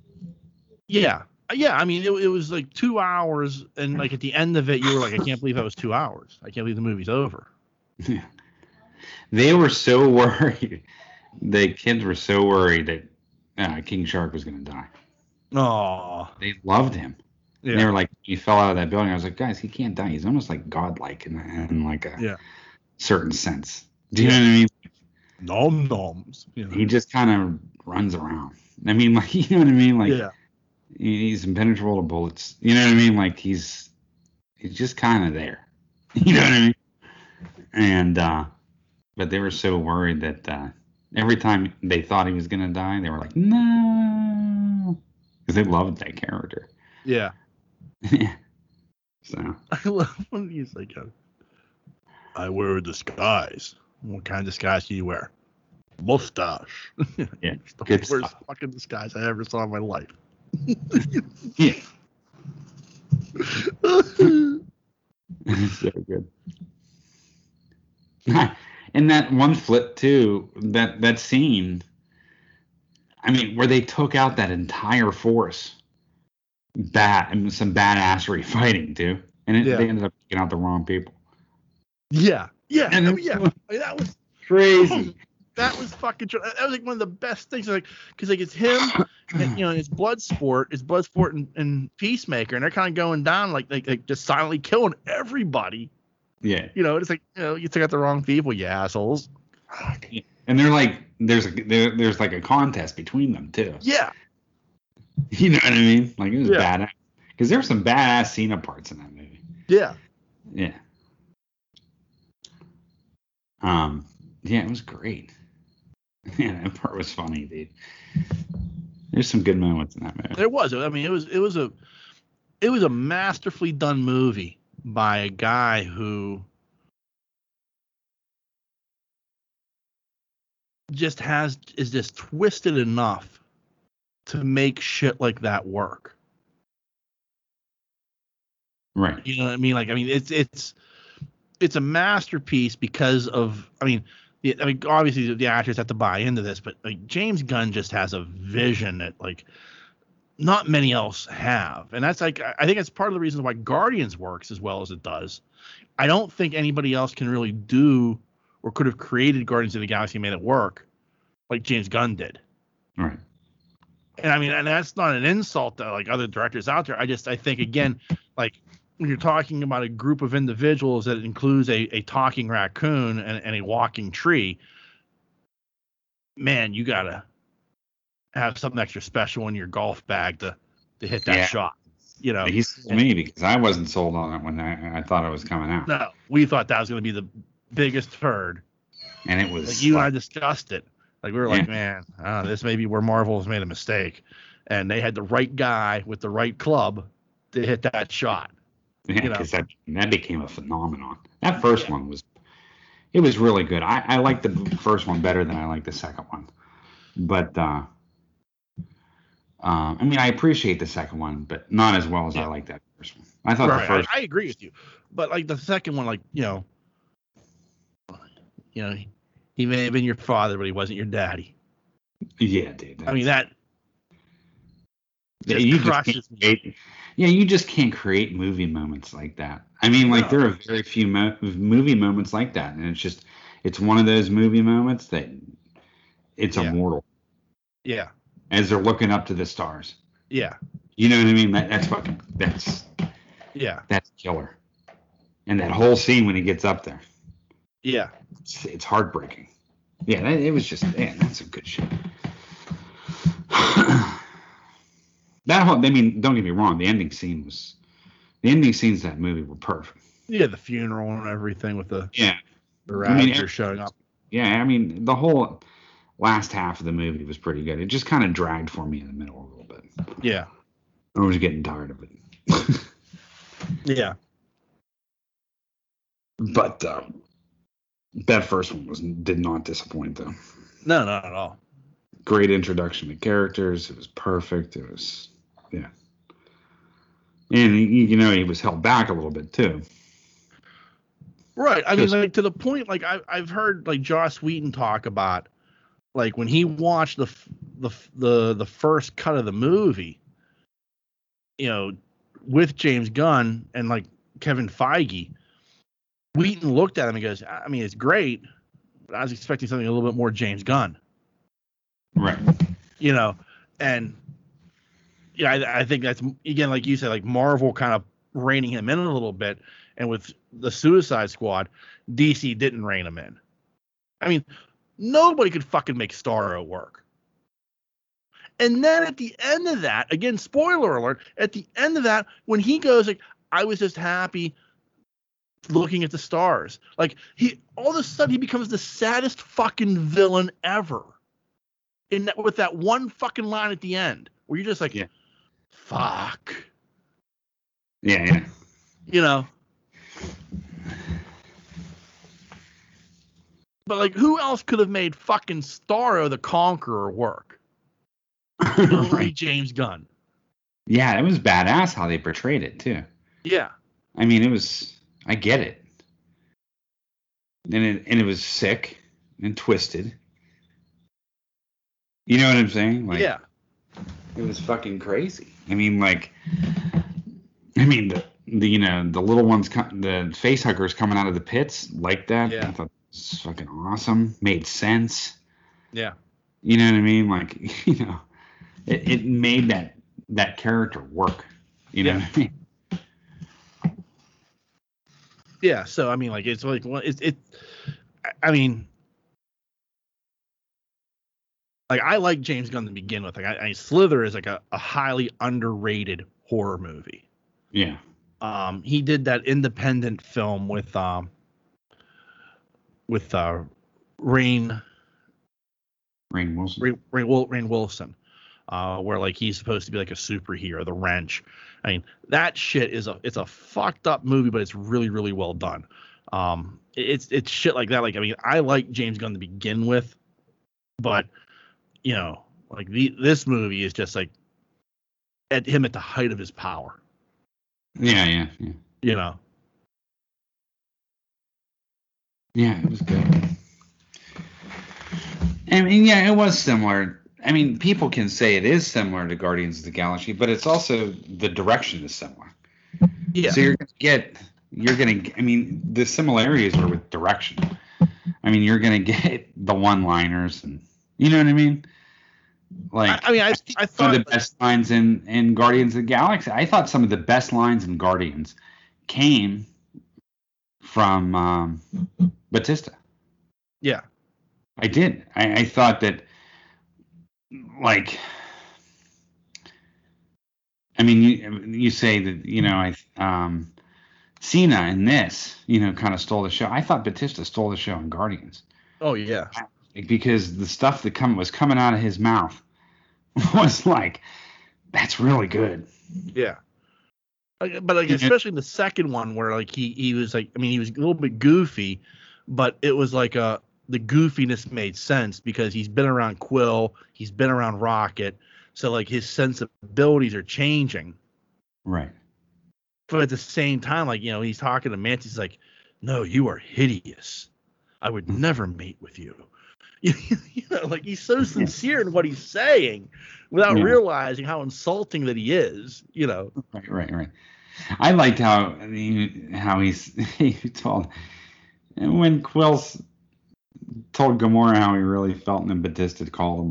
Yeah. Yeah. I mean, it, it was like two hours. And like at the end of it, you were like, I can't believe that was two hours. I can't believe the movie's over. Yeah. They were so worried. The kids were so worried that uh, King Shark was going to die. Oh. They loved him. Yeah. And they were like, he fell out of that building. I was like, guys, he can't die. He's almost like godlike in, in like a Yeah. certain sense. Do you know what I mean? nom noms. You know? He just kind of runs around. I mean, like, you know what I mean? Like, yeah. he's impenetrable to bullets. You know what I mean? Like, he's he's just kind of there. You know what I mean? And uh, but they were so worried that uh, every time they thought he was gonna die, they were like, no, because they loved that character. Yeah. so I love when he's like, uh, I wear a disguise. What kind of disguise do you wear? Mustache. Yeah, It's the worst stuff. fucking disguise I ever saw in my life. yeah, so good. And that one flip too, that that scene. I mean, where they took out that entire force, bat and some badassery fighting too, and it, Yeah. they ended up taking out the wrong people. yeah. Yeah. And I mean, yeah. I mean, that was Crazy. that was fucking that was like one of the best things like because like it's him and you know it's blood sport it's blood sport and, and peacemaker and they're kind of going down like, like like just silently killing everybody yeah, you know it's like you know you took out the wrong people you assholes and they're like, there's a there, there's like a contest between them too. yeah You know what I mean? Like it was Yeah. badass because there were some badass Cena parts in that movie. yeah Yeah. Um. Yeah, it was great. Yeah, that part was funny, dude. There's some good moments in that movie. there was i mean it was it was a it was a masterfully done movie by a guy who just has is just twisted enough to make shit like that work Right. You know what I mean? Like, I mean, it's it's it's a masterpiece because of. I mean, the, I mean, obviously the, the actors have to buy into this, but like James Gunn just has a vision that like not many else have, and that's like I think it's part of the reason why Guardians works as well as it does. I don't think anybody else can really do or could have created Guardians of the Galaxy and made it work like James Gunn did. Right. And I mean, and that's not an insult to like other directors out there. I just I think again, like when you're talking about a group of individuals that includes a, a talking raccoon and, and a walking tree, man, you gotta have something extra special in your golf bag to to hit that Yeah. shot. You know, He sold me because I wasn't sold on it when I, I thought it was coming out, no, we thought that was gonna be the biggest turd. and it was. Like you and I like- discussed it. Like we were like, man, uh, this may be where Marvel has made a mistake, and they had the right guy with the right club to hit that shot. Yeah, you know. because that that became a phenomenon. That first one was, it was really good. I I liked the first one better than I liked the second one, but uh, uh, I mean I appreciate the second one, but not as well as I like that first one. I thought Right, the first. I, I agree with you, but like the second one, like you know, you know, he may have been your father, but he wasn't your daddy. yeah, dude. I mean that Yeah, you just crushes can't me. create, yeah, you just can't create movie moments like that. I mean, like No. there are very few mo- movie moments like that, and it's just it's one of those movie moments that it's Yeah. immortal Yeah, as they're looking up to the stars. yeah, You know what I mean? That, that's fucking that's yeah, that's killer. And that whole scene when he gets up there, yeah. it's, it's heartbreaking. Yeah, that, it was just man, that's some good shit. that whole, I mean, don't get me wrong, the ending scene was, the ending scenes of that movie were perfect. Yeah, the funeral and everything with the, Yeah, the I mean, showing up. yeah. I mean, the whole last half of the movie was pretty good. It just kind of dragged for me in the middle a little bit. Yeah, I was getting tired of it. yeah, but um, that first one was did not disappoint though. no, not at all. great introduction to characters. It was perfect. It was, yeah. And you know, he was held back a little bit too. Right. I mean, like to the point, like I, I've heard like Joss Whedon talk about, like when he watched the the the the first cut of the movie, you know, with James Gunn and like Kevin Feige, Whedon looked at him and goes, I mean, it's great, but I was expecting something a little bit more James Gunn, Right. you know, and yeah, I, I think that's again, like you said, like Marvel kind of reining him in a little bit, and with the Suicide Squad, DC didn't rein him in. I mean, nobody could fucking make Starro work. And then at the end of that, again, spoiler alert, at the end of that, when he goes like, I was just happy looking at the stars. Like he all of a sudden he becomes the saddest fucking villain ever. In that with that one fucking line at the end, where you're just like, Yeah. fuck. Yeah, yeah. You know. But like who else could have made fucking Starro the Conqueror work? Right. James Gunn. Yeah, it was badass how they portrayed it too. Yeah. I mean, it was. I get it. And it and it was sick and twisted. You know what I'm saying? Like, yeah. It was fucking crazy. I mean, like, I mean, the, the you know the little ones, the face huggers coming out of the pits like that. Yeah. I thought was fucking awesome. Made sense. Yeah. You know what I mean? Like, you know, it, it made that that character work. You know Yeah. what I mean? Yeah, so I mean, like it's like well, it's it. I- I mean, like I like James Gunn to begin with. Like I, I Slither is like a, a highly underrated horror movie. Yeah. Um, he did that independent film with um with uh Rain Rainn Wilson. Rain, Rain, Rainn Wilson, uh, where like he's supposed to be like a superhero, the wrench. I mean, that shit is a it's a fucked up movie, but it's really really well done. Um, it's it's shit like that. Like I mean, I like James Gunn to begin with, but you know, like the this movie is just like at him at the height of his power. Yeah, yeah, yeah. You know, Yeah, it was good. I mean, yeah, it was similar. I mean, people can say it is similar to Guardians of the Galaxy, but it's also the direction is similar. yeah, So you're gonna get, you're gonna. I mean, the similarities are with direction. I mean, you're gonna get the one-liners, and you know what I mean. Like, I, I mean, I I some of thought the best lines in in Guardians of the Galaxy. I thought some of the best lines in Guardians came from um, Batista. yeah, I did. I, I thought that, like, I mean, you you say that you know I um, Cena in this you know kind of stole the show. I thought Batista stole the show in Guardians oh yeah, because the stuff that come was coming out of his mouth was like that's really good. Yeah. But like especially in the second one where like he he was like I mean he was a little bit goofy, but it was like a the goofiness made sense because he's been around Quill, he's been around Rocket, so like his sensibilities are changing. Right. but at the same time, like you know, he's talking to Mantis, he's like, "No, you are hideous. I would mm. never mate with you." you know, like he's so sincere in what he's saying, without Yeah. realizing how insulting that he is. You know, Right, right, right. I liked how how he's he told and when Quills told Gamora how he really felt, and then Batista called him